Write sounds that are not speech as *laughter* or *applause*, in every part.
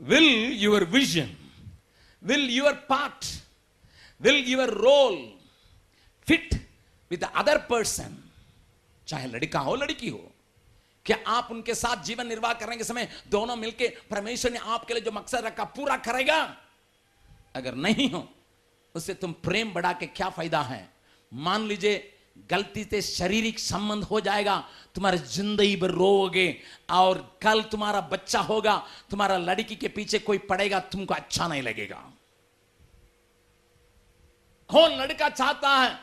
will your vision, will your part, will your role fit with the other person? चाहे लड़का हो लड़की हो। क्या आप उनके साथ जीवन निर्वाह करने के समय? दोनों मिलके परमेश्वर ने आपके लिए जो मकसद रखा पूरा करेगा? अगर नहीं हो उससे तुम प्रेम बढ़ा के क्या फ़ायदा है? मान लीजिए गलती से शारीरिक संबंध हो जाएगा, तुम्हारे ज़िंदगी भर रोओगे और कल तुम्हारा बच्चा होगा, तुम्हारा लड़की के पीछे कोई पड़ेगा, तुमको अच्छा नहीं लगेगा। कौन लड़का चाहता है,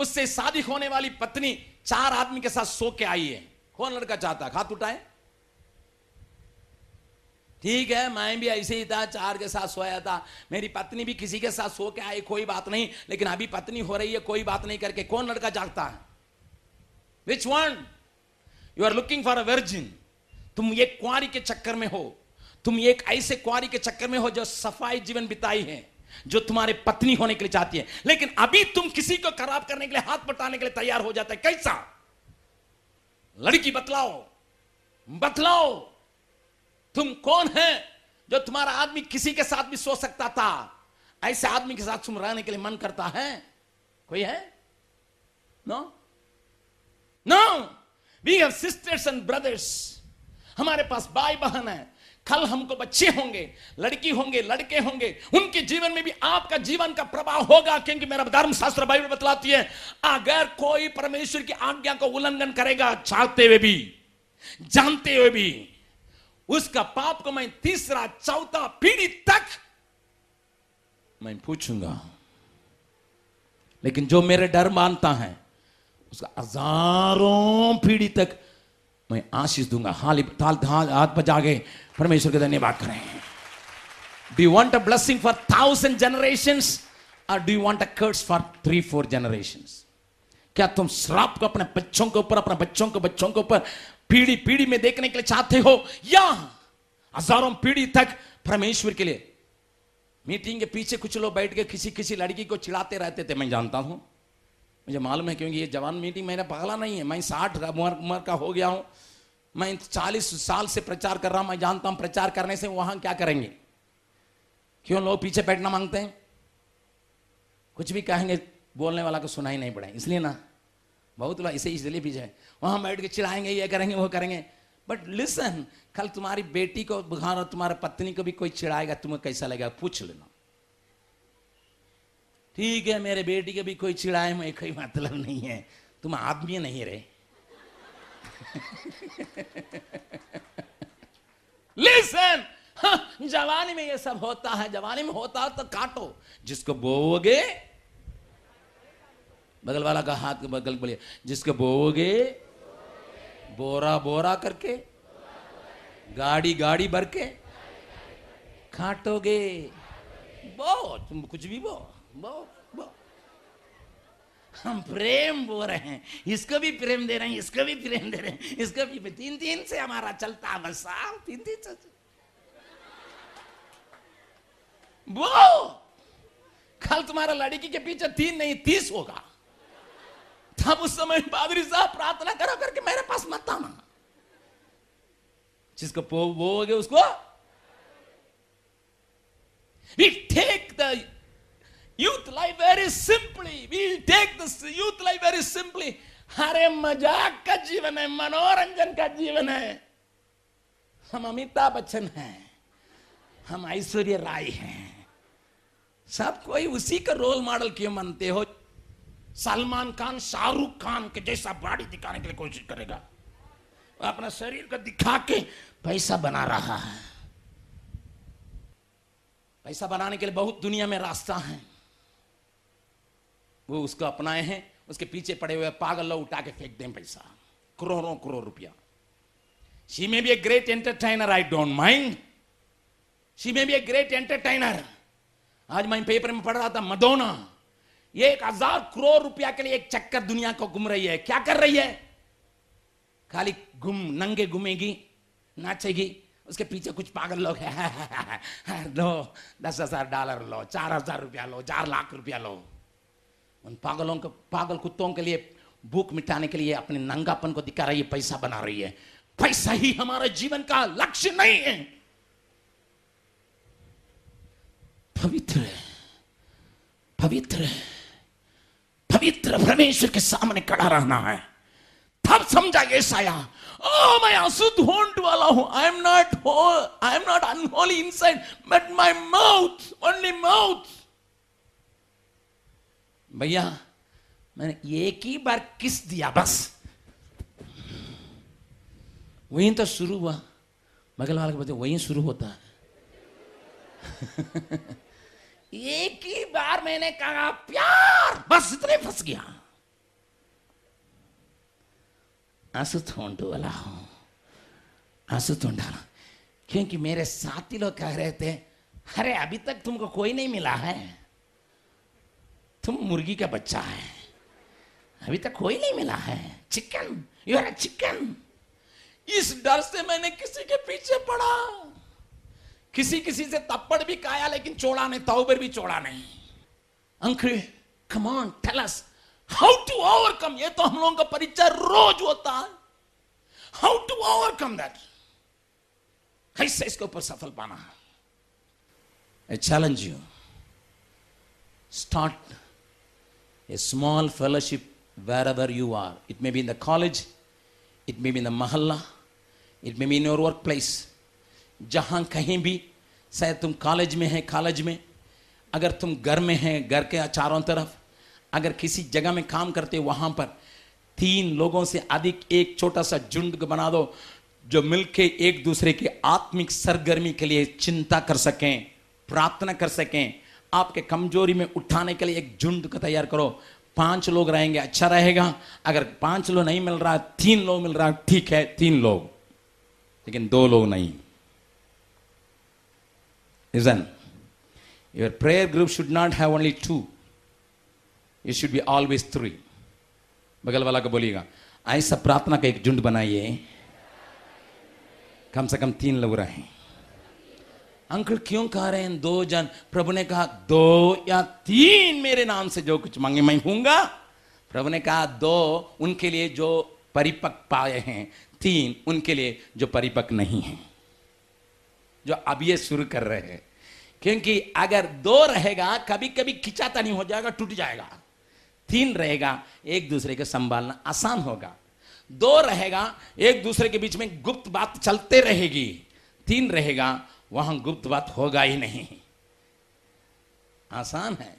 उससे शादी होने वाली पत्नी चार आदमी के साथ सो के आई है। कौन लड़का चाहता है, हाथ उठाए। ठीक है, मैं भी ऐसे ही था, चार के साथ सोया था। मेरी पत्नी भी किसी के साथ सो के आई, कोई बात नहीं, लेकिन अभी पत्नी हो रही है, कोई बात नहीं करके कौन लड़का जागता है? Which one you are looking for a virgin तुम एक कुआरी के चक्कर में हो। तुम एक ऐसे कुआरी के चक्कर में हो जो सफ़ाई जीवन बिताई है, जो तुम्हारे पत्नी होने के लिए चाहती है। लेकिन अभी तुम किसी को खराब करने के लिए, हाथ बटाने के लिए तैयार हो जाता है। कैसा? लड़की बतलाओ। बतलाओ। तुम कौन है जो तुम्हारा आदमी किसी के साथ भी सो सकता था? ऐसे आदमी के साथ तुम रहने के लिए मन करता है? कोई है? No no we have sisters and brothers हमारे पास भाई बहन है। कल हमको बच्चे होंगे, लड़की होंगे, लड़के होंगे। उनके जीवन में भी आपका जीवन का प्रभाव होगा, क्योंकि मेरा धर्म शास्त्र बाइबल बतलाती है, अगर कोई परमेश्वर की आज्ञा को उल्लंघन करेगा, चाहते हुए भी, जानते हुए भी उसका पाप को मैं तीसरा, चौथा पीढ़ी तक मैं पूछूँगा। लेकिन जो मेरे डर मानता है, उसका हज़ारों पीढ़ी तक मैं आशीष दूँगा। हाल ताल ताल हाथ बजा के परमेश्वर के धन्यवाद करें। Do want a blessing for thousand generation और do want a curse for three four generation क्या तुम श्राप को अपने बच्चों के ऊपर, अपने बच्चों के बच्चों के ऊपर पीढ़ी पीढ़ी में देखने के लिए चाहते हो? या हज़ारों पीढ़ी तक परमेश्वर के लिए? मीटिंग के पीछे कुछ लोग बैठ के किसी किसी लड़की को चिढ़ाते रहते थे, मैं जानता हूँ। मुझे मालूम है क्योंकि ये जवान मीटिंग मेरा पगला नहीं है। मैं साठ उम्र का हो गया हूँ। मैं चालीस साल से प्रचार कर रहा हूँ, मैं जानता हूँ प्रचार करने से वहाँ क्या करेंगे। क्यों लोग पीछे बैठना मांगते हैं? कुछ भी कहेंगे, बोलने वाला को सुनाई नहीं पड़े। इसलिए ना बहुत लोग ऐसे इसलिए पीछे वहाँ बैठ के चिढ़ाएँगे ये करेंगे, वो करेंगे। बट लिसन कल तुम्हारी बेटी को बुखार और तुम्हारे पत्नी को भी कोई चिढ़ाएगा, तुम्हें कैसा लगेगा? पूछ लेना। ठीक है, मेरे बेटी को भी कोई चिढ़ाए में कोई मतलब नहीं है। तुम आदमी नहीं रहे। *laughs* लिसन जवानी में ये सब होता है, जवानी में होता है तो काटो। जिसको बोओगे बगल वाला का हाथ बगल बोलिए, जिसको बोओगे बोरा बोरा करके, गाड़ी गाड़ी भर के खाटोगे। बो, तुम कुछ भी बो बो बो। हम प्रेम बो रहे हैं, इसको भी प्रेम दे रहे हैं, इसको भी प्रेम दे रहे हैं, इसको भी तीन तीन से हमारा चलता बस तीन तीन से। वो कल तुम्हारा लड़की के पीछे तीन नहीं, तीस होगा। तब उस समय पादरी साहब प्रार्थना करो करके मेरे पास मत आना। जिसको वो हो गया उसको we take the youth life very simply. We take the youth life very simply. अरे मज़ाक का जीवन है, मनोरंजन का जीवन है। हम अमिताभ बच्चन हैं। हम ऐश्वर्य राय हैं। सब कोई उसी का रोल मॉडल क्यों मानते हो? सलमान खान, शाहरुख खान के जैसा बॉडी दिखाने के लिए कोशिश करेगा। अपना शरीर को दिखा के पैसा बना रहा है। पैसा बनाने के लिए बहुत दुनिया में रास्ता है। वो उसको अपनाए हैं, उसके पीछे पड़े हुए पागल लोग उठा के फेंक दें पैसा। करोड़ों करोड़ रुपया। She may be a great entertainer I don't mind she may be a great entertainer आज मैं पेपर में पढ़ रहा था मदोना ये एक हज़ार करोड़ रुपया के लिए एक चक्कर दुनिया को घूम रही है। क्या कर रही है? खाली घूम, नंगे घूमेगी, नाचेगी। उसके पीछे कुछ पागल लोग हैं। *laughs* लो, दस हज़ार डॉलर लो, चार हज़ार रुपया लो, चार लाख रुपया लो। उन पागलों को, पागल कुत्तों के लिए, भूख मिटाने के लिए अपने नंगापन को दिखा रही है, पैसा बना रही है। पैसा ही हमारे जीवन का लक्ष्य नहीं है। पवित्र पवित्र है। पवित्र परमेश्वर के सामने खड़ा रहना है। तब समझा ये साया ओ, मैं अशुद्ध होने वाला हूँ। I am not I am not unholy inside but my mouth only mouth भैया, मैंने एक ही बार किस दिया बस? वहीं तो शुरू हुआ। बगल वाले को वहीं शुरू होता। है *laughs* एक ही मैंने कहा, प्यार! बस इतने फंस गया। आँसू थोंडू वाला हूँ आँसू क्योंकि मेरे साथी लोग कह रहे थे, अरे, अभी तक तुमको कोई नहीं मिला है। तुम मुर्गी का बच्चा है। अभी तक कोई नहीं मिला है। चिकन यू आर चिकन इस डर से मैंने किसी के पीछे पड़ा। किसी किसी से तप्पड़ भी खाया, लेकिन चोड़ा नहीं तौबर भी चोड़ा नहीं। अंकृ कमान टेलस हाउ टू ओवरकम ये तो हम लोगों का परिचय रोज होता है। हाउ टू ओवरकम दैट कैसे इसके ऊपर सफल पाना है? I challenge you start a small fellowship wherever you are it may be in the college it may be in the mohalla it may be in your work place जहाँ कहीं भी, शायद तुम कॉलेज में है कॉलेज में अगर तुम घर में हैं घर के चारों तरफ़ अगर किसी जगह में काम करते वहाँ पर तीन लोगों से अधिक एक छोटा सा झुंड बना दो जो मिलके एक दूसरे की आत्मिक सरगर्मी के लिए चिंता कर सकें प्रार्थना कर सकें। आपके कमज़ोरी में उठाने के लिए एक झुंड का तैयार करो। पाँच लोग रहेंगे अच्छा रहेगा। अगर पाँच लोग नहीं मिल रहा तीन लोग मिल रहा ठीक है तीन लोग। लेकिन दो लोग नहीं। Listen, your prayer group should not have only two. It should be always three. बगल वाला को बोलिएगा ऐसा प्रार्थना का एक झुंड बनाइए। कम से कम तीन लोग रहे। अंकल, क्यों कह रहे हैं दो जन? प्रभु ने कहा, दो या तीन मेरे नाम से जो कुछ मांगे, मैं हूँगा। प्रभु ने कहा, दो उनके लिए जो परिपक् पाए हैं, तीन उनके लिए जो परिपक् नहीं है, जो अब ये शुरू कर रहे हैं। क्योंकि अगर दो रहेगा कभी कभी खिंचाता नहीं हो जाएगा, टूट जाएगा। तीन रहेगा, एक दूसरे को संभालना आसान होगा। दो रहेगा, एक दूसरे के बीच में गुप्त बात चलते रहेगी। तीन रहेगा, वहाँ गुप्त बात होगा ही नहीं। आसान है।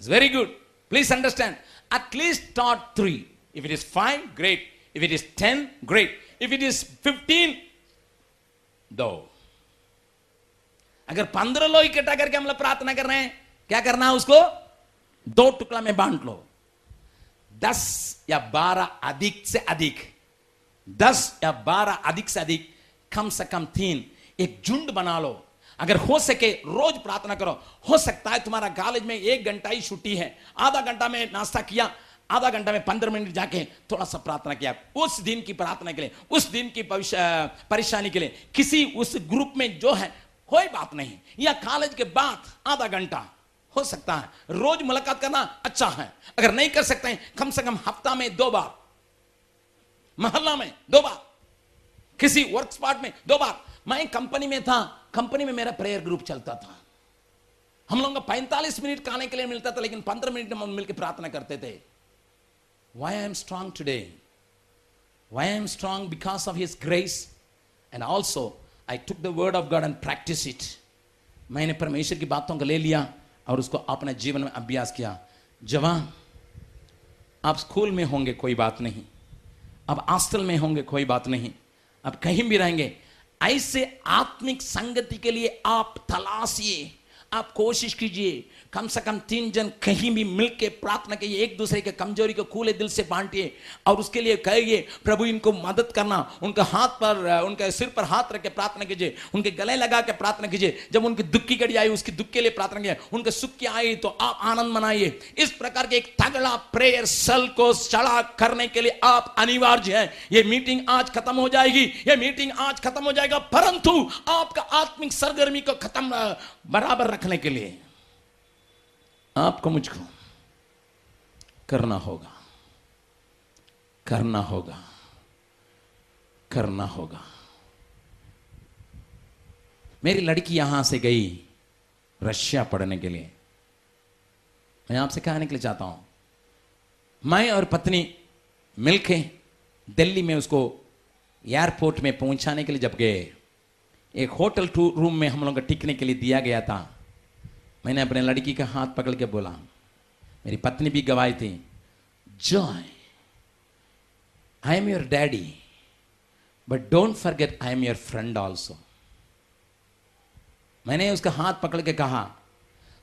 It's very good please understand at least taught three if it is five great if it is ten great if it is fifteen दो अगर पंद्रह लोग इकट्ठा करके हम लोग प्रार्थना कर रहे हैं, क्या करना है उसको? दो टुकड़ा में बांट लो। दस या बारह अधिक से अधिक। दस या बारह अधिक से अधिक, कम से कम तीन। एक झुंड बना लो। अगर हो सके रोज प्रार्थना करो। हो सकता है तुम्हारा कॉलेज में एक घंटा ही छुट्टी है। आधा घंटा में नाश्ता किया, आधा घंटा में पंद्रह मिनट जाके थोड़ा सा प्रार्थना किया। उस दिन की प्रार्थना के लिए, उस दिन की परेशानी के लिए, किसी उस ग्रुप में जो है कोई बात नहीं। या कॉलेज के बाद आधा घंटा हो सकता है। रोज मुलाकात करना अच्छा है। अगर नहीं कर सकते हैं, कम से कम हफ़्ता में दो बार, मोहल्ला में दो बार, किसी वर्क स्पॉट में दो बार। मैं कंपनी में था। कंपनी में मेरा प्रेयर ग्रुप चलता था। हम लोगों को पैंतालीस मिनट खाने के लिए मिलता था, लेकिन पंद्रह मिनट में मिलकर प्रार्थना करते थे। Why I am strong today why I am strong because of his grace and also I took the word of God and practice it मैंने परमेश्वर की बातों को ले लिया और उसको अपने जीवन में अभ्यास किया। जवान, आप स्कूल में होंगे, कोई बात नहीं। अब हॉस्टल में होंगे, कोई बात नहीं। अब कहीं भी रहेंगे। ऐसे आत्मिक संगति के लिए आप तलाशिए। आप कोशिश कीजिए, कम से कम तीन जन कहीं भी मिलके प्रार्थना कीजिए एक दूसरे के कमज़ोरी को खुले दिल से बांटिए और उसके लिए कहिए, प्रभु, इनको मदद करना, उनके हाथ पर, उनके सिर पर हाथ रख के प्रार्थना कीजिए, उनके गले लगा के प्रार्थना कीजिए, जब उनकी दुख की घड़ी आई, उसकी दुख के लिए प्रार्थना कीजिए, उनके सुख की आई तो आप आनंद मनाइए। इस प्रकार के एक तगड़ा प्रेयर सल को चढ़ा करने के लिए आप अनिवार्य है। ये मीटिंग आज खत्म हो जाएगी, ये मीटिंग आज खत्म हो जाएगा, परंतु आपका आत्मिक सरगर्मी को खत्म, बराबर रखने के लिए आपको मुझको करना होगा करना होगा करना होगा। मेरी लड़की यहाँ से गई रशिया पढ़ने के लिए। मैं आपसे कहने के लिए चाहता हूँ, मैं और पत्नी मिलके दिल्ली में उसको एयरपोर्ट में पहुँचाने के लिए जब गए, एक होटल रूम में हम लोग को टिकने के लिए दिया गया था। मैंने अपने लड़की का हाथ पकड़ के बोला, मेरी पत्नी भी गवाई थी Joy I am your daddy but don't forget I am your friend also मैंने उसका हाथ पकड़ के कहा,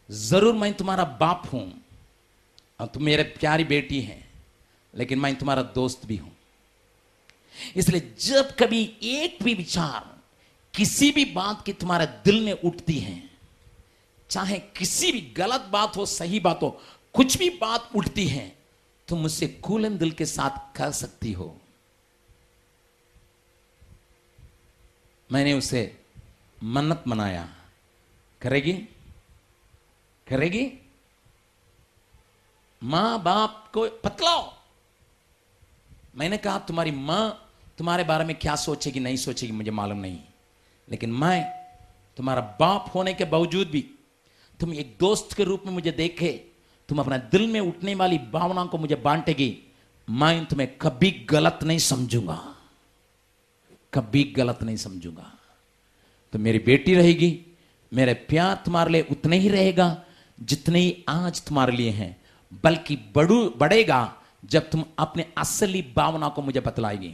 ज़रूर मैं तुम्हारा बाप हूँ, और तुम मेरे प्यारी बेटी हैं, लेकिन मैं तुम्हारा दोस्त भी हूँ। इसलिए जब कभी एक भी विचार किसी भी बात की तुम्हारे दिल में उठती है चाहे किसी भी गलत बात हो, सही बात हो, कुछ भी बात उठती है, तुम मुझसे कूलन दिल के साथ कर सकती हो। मैंने उसे मन्नत मनाया। करेगी? करेगी? माँ बाप को पतलाओ मैंने कहा, तुम्हारी माँ तुम्हारे बारे में क्या सोचेगी, नहीं सोचेगी, मुझे मालूम नहीं। लेकिन मैं तुम्हारा बाप होने के बावजूद भी तुम एक दोस्त के रूप में मुझे देखे, तुम अपना दिल में उठने वाली भावनाओं को मुझे बांटेगी, मैं तुम्हें कभी गलत नहीं समझूँगा। कभी गलत नहीं समझूँगा। तो मेरी बेटी रहेगी, मेरे प्यार तुम्हारे लिए उतने ही रहेगा जितने ही आज तुम्हारे लिए हैं, बल्कि बड़ू, बढ़ेगा जब तुम अपने असली भावना को मुझे बतलाएगी।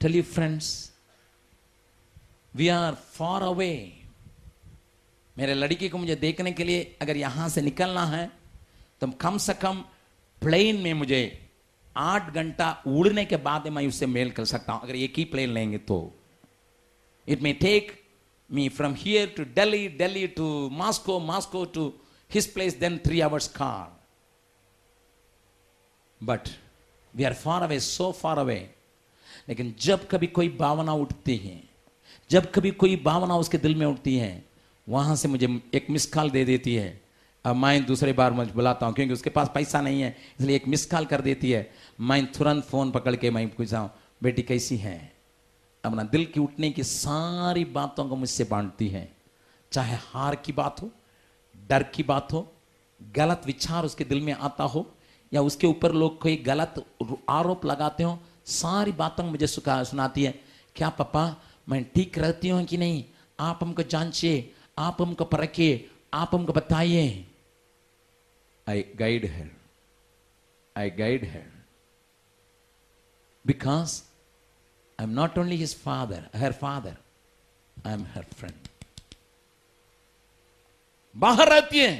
Tell you friends we are far away मेरे लड़की को मुझे देखने के लिए अगर यहाँ से निकलना है तो कम से कम प्लेन में मुझे आठ घंटा उड़ने के बाद मैं उससे मेल कर सकता हूँ। अगर एक ही प्लेन लेंगे तो। It may take me from here to Delhi Delhi to Moscow Moscow to his place then three hours car but we are far away so far away लेकिन जब कभी कोई भावना उठती है, जब कभी कोई भावना उसके दिल में उठती है वहाँ से मुझे एक मिस कॉल दे देती है। अब मैं दूसरे बार मुझे बुलाता हूँ, क्योंकि उसके पास पैसा नहीं है, इसलिए एक मिस कॉल कर देती है। मैं तुरंत फ़ोन पकड़ के मैं पूछता हूँ, बेटी, कैसी है? अपना दिल की उठने की सारी बातों को मुझसे बांटती है। चाहे हार की बात हो, डर की बात हो, गलत विचार उसके दिल में आता हो, या उसके ऊपर लोग कोई गलत आरोप लगाते हो, सारी बातों मुझे सुनाती है, क्या पापा, मैं ठीक रहती हूँ कि नहीं? आप हमको जांचिए आप हमको परखिए आप हमको बताइए आई गाइड है आई गाइड है because I am not only his father her father I am her friend बाहर रहती है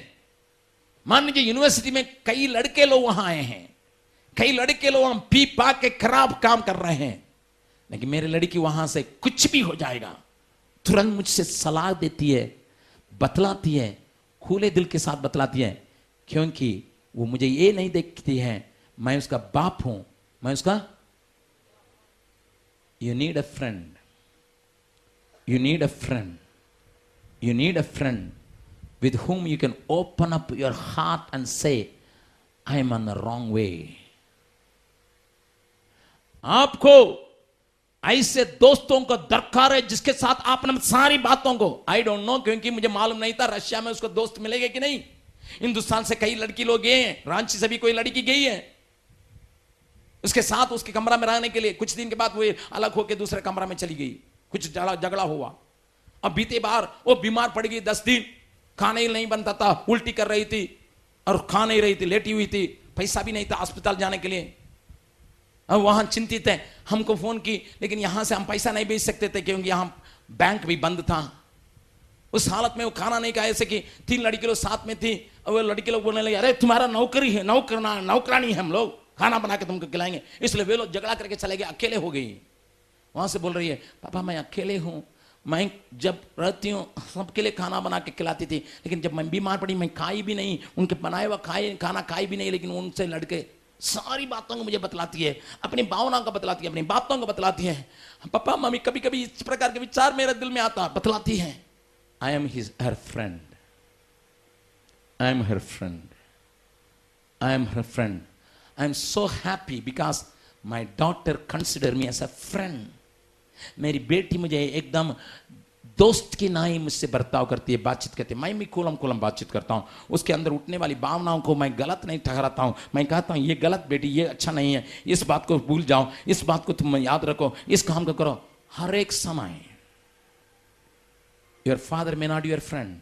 मान लीजिए यूनिवर्सिटी में कई लड़के लोग वहाँ आए हैं कई लड़के लोग हम पी पा के खराब काम कर रहे हैं लेकिन मेरी लड़की वहाँ से कुछ भी हो जाएगा तुरंत मुझसे सलाह देती है बतलाती है खुले दिल के साथ बतलाती है क्योंकि वो मुझे ये नहीं देखती है मैं उसका बाप हूँ मैं उसका you need a friend you need a friend you need a friend with whom you can open up your heart and say, I am on the wrong way. आपको ऐसे दोस्तों को दरकार है जिसके साथ आपने सारी बातों को आई डोंट नो क्योंकि मुझे मालूम नहीं था रशिया में उसको दोस्त मिलेगा कि नहीं। हिंदुस्तान से कई लड़की लोग गए हैं, रांची से भी कोई लड़की गई है। उसके साथ उसके कमरा में रहने के लिए कुछ दिन के बाद वो अलग होकर दूसरे कमरा में चली गई। कुछ झगड़ा हुआ। अब बीते बार वो बीमार पड़ गई दस दिन। खाने ही नहीं बनता था, उल्टी कर रही थी और खा नहीं रही थी, लेटी हुई थी। पैसा भी नहीं था अस्पताल जाने के लिए। अब वहाँ चिंतित है। हमको फ़ोन की, लेकिन यहाँ से हम पैसा नहीं भेज सकते थे क्योंकि यहाँ बैंक भी बंद था। उस हालत में वो खाना नहीं खाए ऐसे कि तीन लड़की लोग साथ में थी, और वो लड़के लोग बोलने लगे, अरे, तुम्हारा नौकरी है, नौकरना, नौकरानी है हम लोग, खाना बना के तुमको खिलाएँगे। इसलिए वे लोग झगड़ा करके चले गए, अकेले हो गई वहाँ से बोल रही है, पापा, मैं अकेले हूँ, मैं जब रहती हूँ, सबके लिए खाना बना के खिलाती थी, लेकिन जब मैं बीमार पड़ी, मैं खाई भी नहीं, उनके बनाए हुआ खाए, खाना खाई भी नहीं, लेकिन उनसे लड़के सारी बातों को मुझे बतलाती है, अपनी भावनाओं को बतलाती है, अपनी बातों को बतलाती है। पापा, मम्मी कभी कभी इस प्रकार के विचार मेरे दिल में आता, बतलाती है। I am his her friend I am her friend I am her friend I am so happy because my daughter consider me as a friend मेरी बेटी मुझे एकदम दोस्त की नाई मुझसे बर्ताव करती है, बातचीत करती है। मैं भी कोलम कोलम बातचीत करता हूँ। उसके अंदर उठने वाली भावनाओं को मैं गलत नहीं ठहराता हूँ। मैं कहता हूँ, ये गलत बेटी, ये अच्छा नहीं है। इस बात को भूल जाओ। इस बात को तुम याद रखो। इस काम को करो। हर एक समय your father may not your friend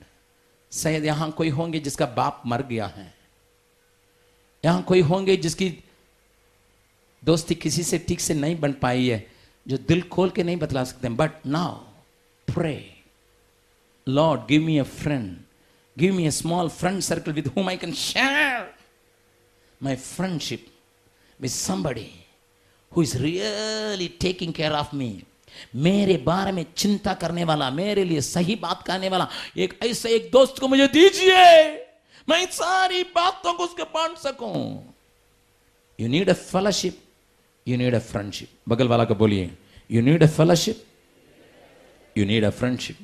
शायद यहाँ कोई होंगे जिसका बाप मर गया है। यहाँ कोई होंगे जिसकी दोस्ती किसी से ठीक से नहीं बन पाई है, जो दिल खोल के नहीं बतला सकते। But now pray lord give me a friend give me a small friend circle with whom I can share my friendship with somebody who is really taking care of me. मेरे बारे में चिंता करने वाला, मेरे लिए सही बात कहने वाला, एक ऐसे एक दोस्त को मुझे दीजिए। मैं सारी बातों को उसके बांट सकूँ। You need a fellowship you need a friendship बगल वाला को बोलिए you need a fellowship you need a friendship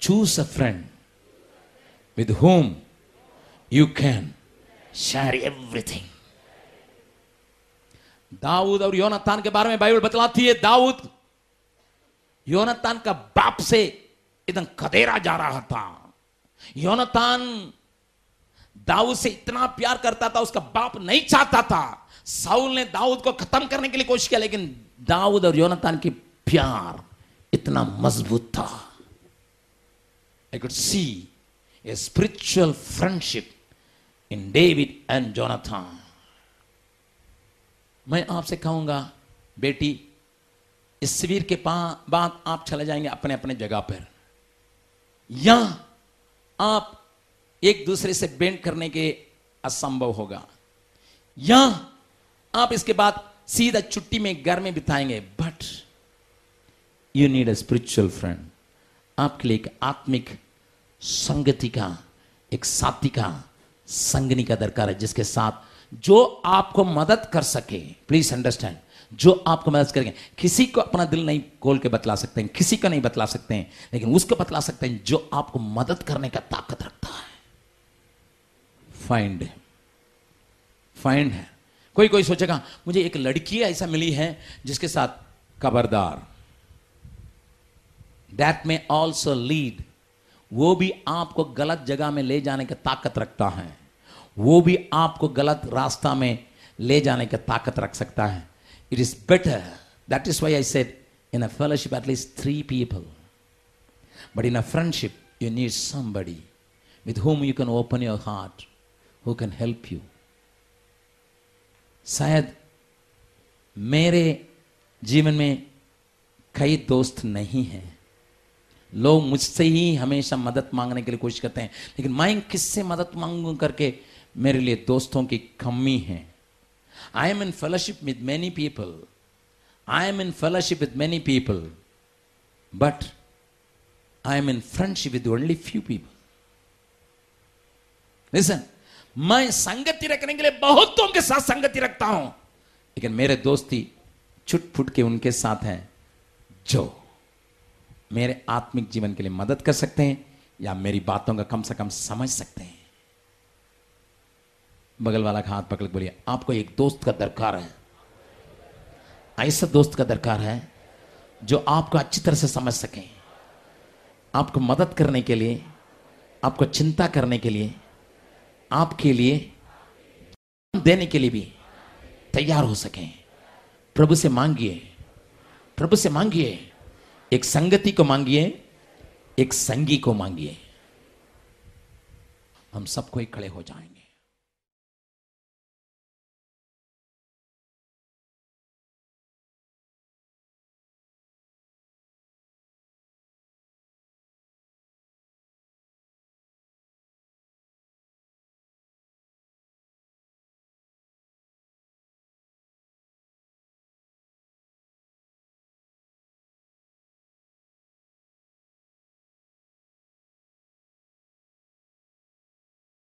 choose a friend with whom you can share everything दाऊद और योनातान के बारे में बाइबल बतलाती है, दाऊद योनातान का बाप से एकदम कदेरा जा रहा था। योनातान दाऊद से इतना प्यार करता था, उसका बाप नहीं चाहता था। साउल ने दाऊद को खत्म करने के लिए कोशिश किया, लेकिन दाऊद और योनातान की प्यार इतना मज़बूत था। I could see a spiritual friendship in David and Jonathan मैं आपसे कहूँगा, बेटी, इस शिविर के बाद आप चले जाएँगे अपने अपने जगह पर। या आप एक दूसरे से बेंट करने के असंभव होगा। या आप इसके बाद सीधा छुट्टी में घर में बिताएँगे but you need a spiritual friend आपके लिए एक आत्मिक संगति का, एक साथी का, संगनी का दरकार है, जिसके साथ जो आपको मदद कर सके। प्लीज़ अंडरस्टैंड जो आपको मदद करेंगे। किसी को अपना दिल नहीं खोल के बतला सकते हैं, किसी का नहीं बतला सकते हैं, लेकिन उसको बतला सकते हैं जो आपको मदद करने का ताकत रखता है। फाइंड फाइंड है। कोई कोई सोचेगा, मुझे एक लड़की ऐसा मिली है जिसके साथ खबरदार दैट में ऑल्सो लीड वो भी आपको गलत जगह में ले जाने की ताकत रखता है। वो भी आपको गलत रास्ता में ले जाने की ताकत रख सकता है। It is better that is why I said in a fellowship at least three people but in a friendship you need somebody with whom you can open your heart who can help you शायद मेरे जीवन में कई दोस्त नहीं हैं। लोग मुझसे ही हमेशा मदद मांगने के लिए कोशिश करते हैं। लेकिन मैं किससे मदद मांगू करके? मेरे लिए दोस्तों की कमी है। I am in fellowship with many people I am in fellowship with many people but I am in friendship with only few people listen मैं संगति रखने के लिए बहुतों के साथ संगति रखता हूँ। लेकिन मेरे दोस्ती छुट फुट के उनके साथ हैं। जो मेरे आत्मिक जीवन के लिए मदद कर सकते हैं या मेरी बातों का कम से कम समझ सकते हैं। बगल वाला का हाथ पकड़ बोलिए, आपको एक दोस्त का दरकार है। ऐसा दोस्त का दरकार है जो आपको अच्छी तरह से समझ सके। आपको मदद करने के लिए, आपको चिंता करने के लिए, आपके लिए देने के लिए भी तैयार हो सके। प्रभु से मांगिए, प्रभु से मांगिए। एक संगति को मांगिए एक संगी को मांगिए। हम सबको एक खड़े हो जाएँगे।